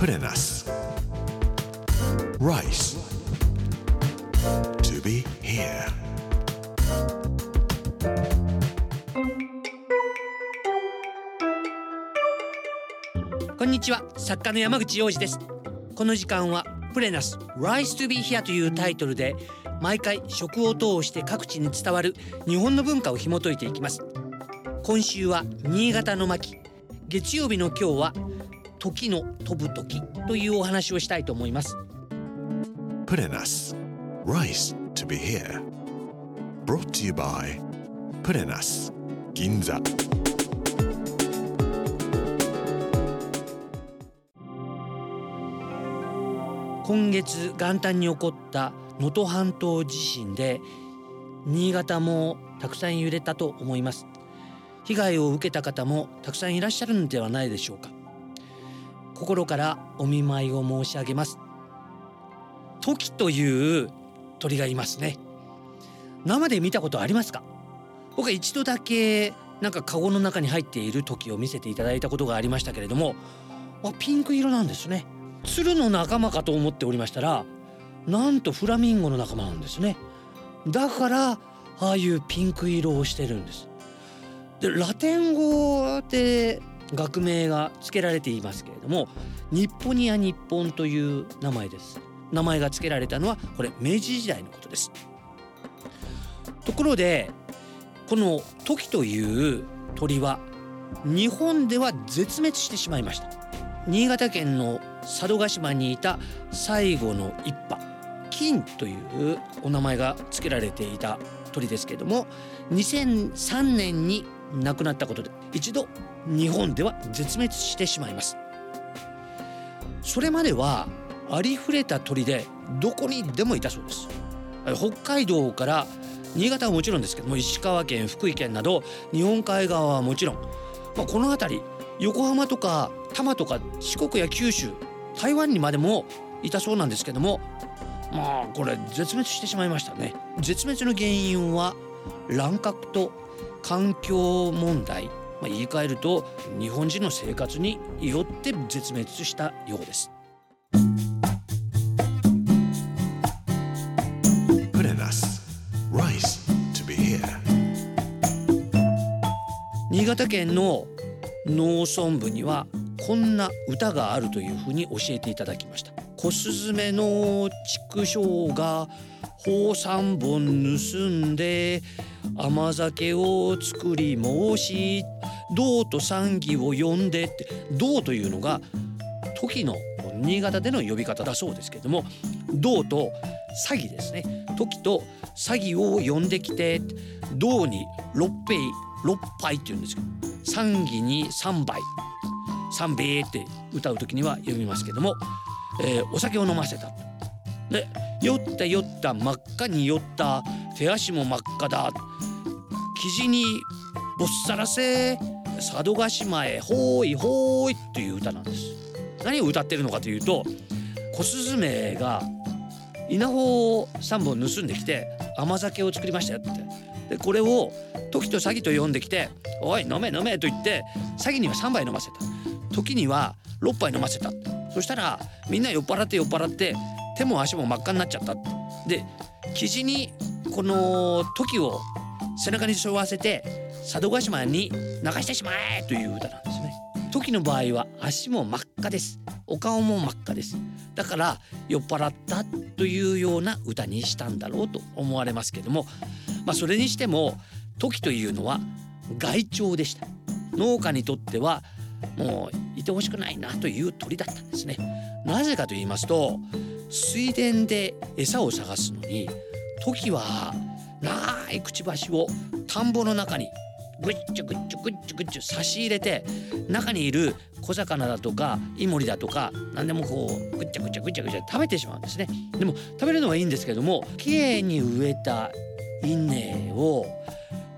Put in us. Rice. To be here. こんにちは作家の山口洋二ですこの時間はプレナス Rise to be here というタイトルで毎回食を通して各地に伝わる日本の文化を紐解いていきます今週は新潟の巻月曜日の今日は時の飛ぶ時というお話をしたいと思います Put in us. Rice to be here. Brought to you by Put in us. Ginza. 今月元旦に起こった能登半島地震で新潟もたくさん揺れたと思います被害を受けた方もたくさんいらっしゃるのではないでしょうか心からお見舞いを申し上げます。トキという鳥がいますね。生で見たことありますか？僕は一度だけなんかカゴの中に入っている時を見せていただいたことがありましたけれどもあピンク色なんですね。鶴の仲間かと思っておりましたらなんとフラミンゴの仲間なんですね。だからああいうピンク色をしてるんです。でラテン語で学名が付けられていますけれどもニッポニア日本という名前です。名前が付けられたのはこれ明治時代のことです。ところでこのトキという鳥は日本では絶滅してしまいました。新潟県の佐渡島にいた最後の一派金というお名前が付けられていた鳥ですけれども2003年に亡くなったことで一度日本では絶滅してしまいます。それまではありふれた鳥でどこにでもいたそうです。北海道から新潟はもちろんですけども石川県福井県など日本海側はもちろん、まあ、この辺り横浜とか多摩とか四国や九州台湾にまでもいたそうなんですけどもまあこれ絶滅してしまいましたね。絶滅の原因は乱獲と環境問題、まあ、言い換えると日本人の生活によって絶滅したようです.新潟県の農村部にはこんな歌があるというふうに教えていただきました小スズメの畜生が穂三本盗んで甘酒を作り申し銅と賛義を呼んでって銅というのが時の新潟での呼び方だそうですけれども銅と詐欺ですね。時と詐欺を呼んできて銅に六杯六杯って言うんですけど三義に三杯。三杯って歌う時には読みますけども、えーお酒を飲ませた。で酔った酔った真っ赤に酔った手足も真っ赤だ。生地にぼっさらせ佐渡島へほーいほーいっていう歌なんです。何を歌ってるのかというと小スズメが稲穂を3本盗んできて甘酒を作りましたよって。でこれを時と詐欺と呼んできて「おい飲め飲め」と言って詐欺には3杯飲ませた。時には6杯飲ませた。そしたらみんな酔っ払って酔っ払って手も足も真っ赤になっちゃった。で生地にこの時を背中に背負わせて佐渡島に流してしまえ！という歌なんですね。時の場合は足も真っ赤です。お顔も真っ赤です。だから酔っ払ったというような歌にしたんだろうと思われますけどもまあそれにしても時というのは害鳥でした。農家にとってはもういてほしくないなという鳥だったんですね。なぜかと言いますと水田で餌を探すのに時は長いくちばしを田んぼの中にぐっちゅぐっちゅぐっちゅぐっちゅ差し入れて中にいる小魚だとかイモリだとか何でもこうぐっちゃぐちゃぐちゃぐちゃ食べてしまうんですね。でも食べるのはいいんですけども綺麗に植えた稲を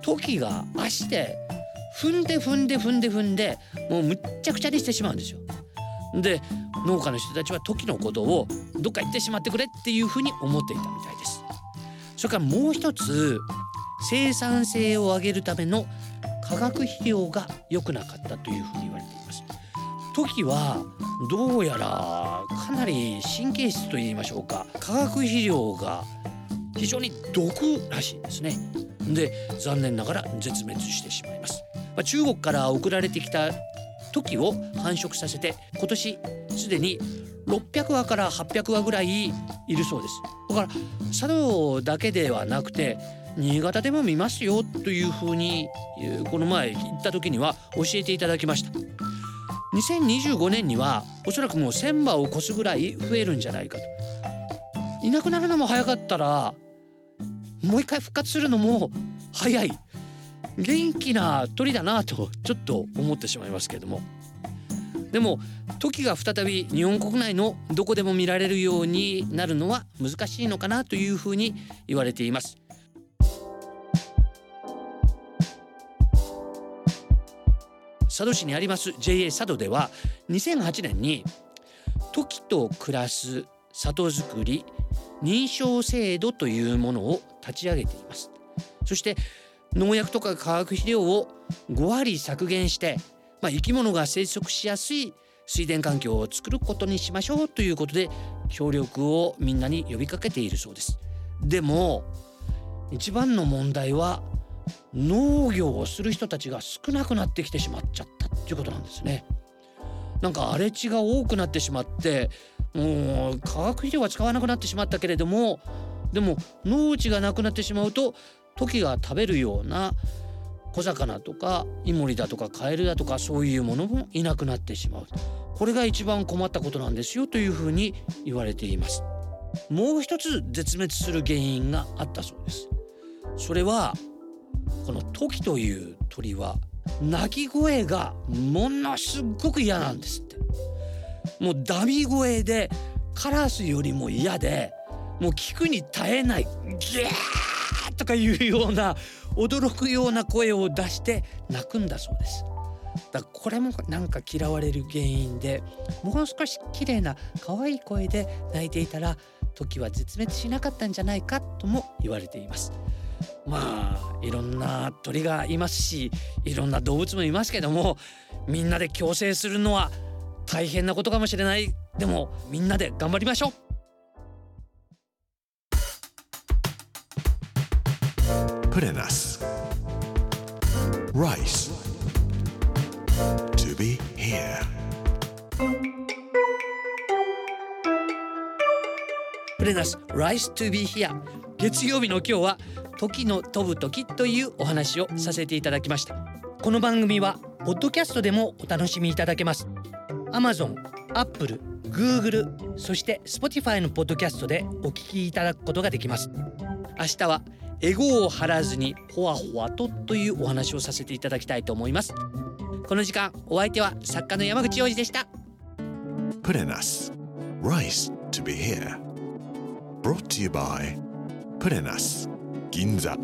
時が足で踏んで踏んで踏んで踏んでもうむっちゃくちゃにしてしまうんですよ。で農家の人たちは時のことをどっか行ってしまってくれっていうふうに思っていたみたいです。それからもう一つ生産性を上げるための化学肥料が良くなかったというふうに言われています。時はどうやらかなり神経質と言いましょうか化学肥料が非常に毒らしいんですねで残念ながら絶滅してしまいます、まあ、中国から送られてきた時を繁殖させて今年すでに600羽から800羽ぐらいいるそうです。だから佐渡だけではなくて新潟でも見ますよというふうにこの前行った時には教えていただきました。2025年にはおそらくもう1000羽を超すぐらい増えるんじゃないかと。いなくなるのも早かったらもう一回復活するのも早い。元気な鳥だなとちょっと思ってしまいますけれども。でもトキが再び日本国内のどこでも見られるようになるのは難しいのかなというふうに言われています。佐渡市にあります JA 佐渡では2008年にトキと暮らす里づくり認証制度というものを立ち上げています。そして農薬とか化学肥料を5割削減して、まあ、生き物が生息しやすい水田環境を作ることにしましょうということで協力をみんなに呼びかけているそうです。でも一番の問題は農業をする人たちが少なくなってきてしまっちゃったっていうことなんですね。なんか荒れ地が多くなってしまってもう化学肥料は使わなくなってしまったけれどもでも農地がなくなってしまうとトキが食べるような小魚とかイモリだとかカエルだとかそういうものもいなくなってしまう。これが一番困ったことなんですよというふうに言われています。もう一つ絶滅する原因があったそうです。それはこのトキという鳥は鳴き声がものすごく嫌なんですって。もうダミ声でカラスよりも嫌でもう聞くに耐えないギャーとかいうような驚くような声を出して泣くんだそうです。だからこれもなんか嫌われる原因でもう少し綺麗な可愛い声で泣いていたら時は絶滅しなかったんじゃないかとも言われています。まあいろんな鳥がいますしいろんな動物もいますけどもみんなで共生するのは大変なことかもしれない。でもみんなで頑張りましょう。Put in us rice. To be here. プレナス Rice to be here. 月曜日の今日は時の飛ぶ時というお話をさせていただきました。この番組はポッドキャストでもお楽しみいただけます。Amazon、Apple、Google そして Spotify のポッドキャストでお聞きいただくことができます。明日はエゴを張らずにほわほわとというお話をさせていただきたいと思います。この時間お相手は作家の山口洋二でした。Put in us rice to be here. Brought to you by Put in us 銀座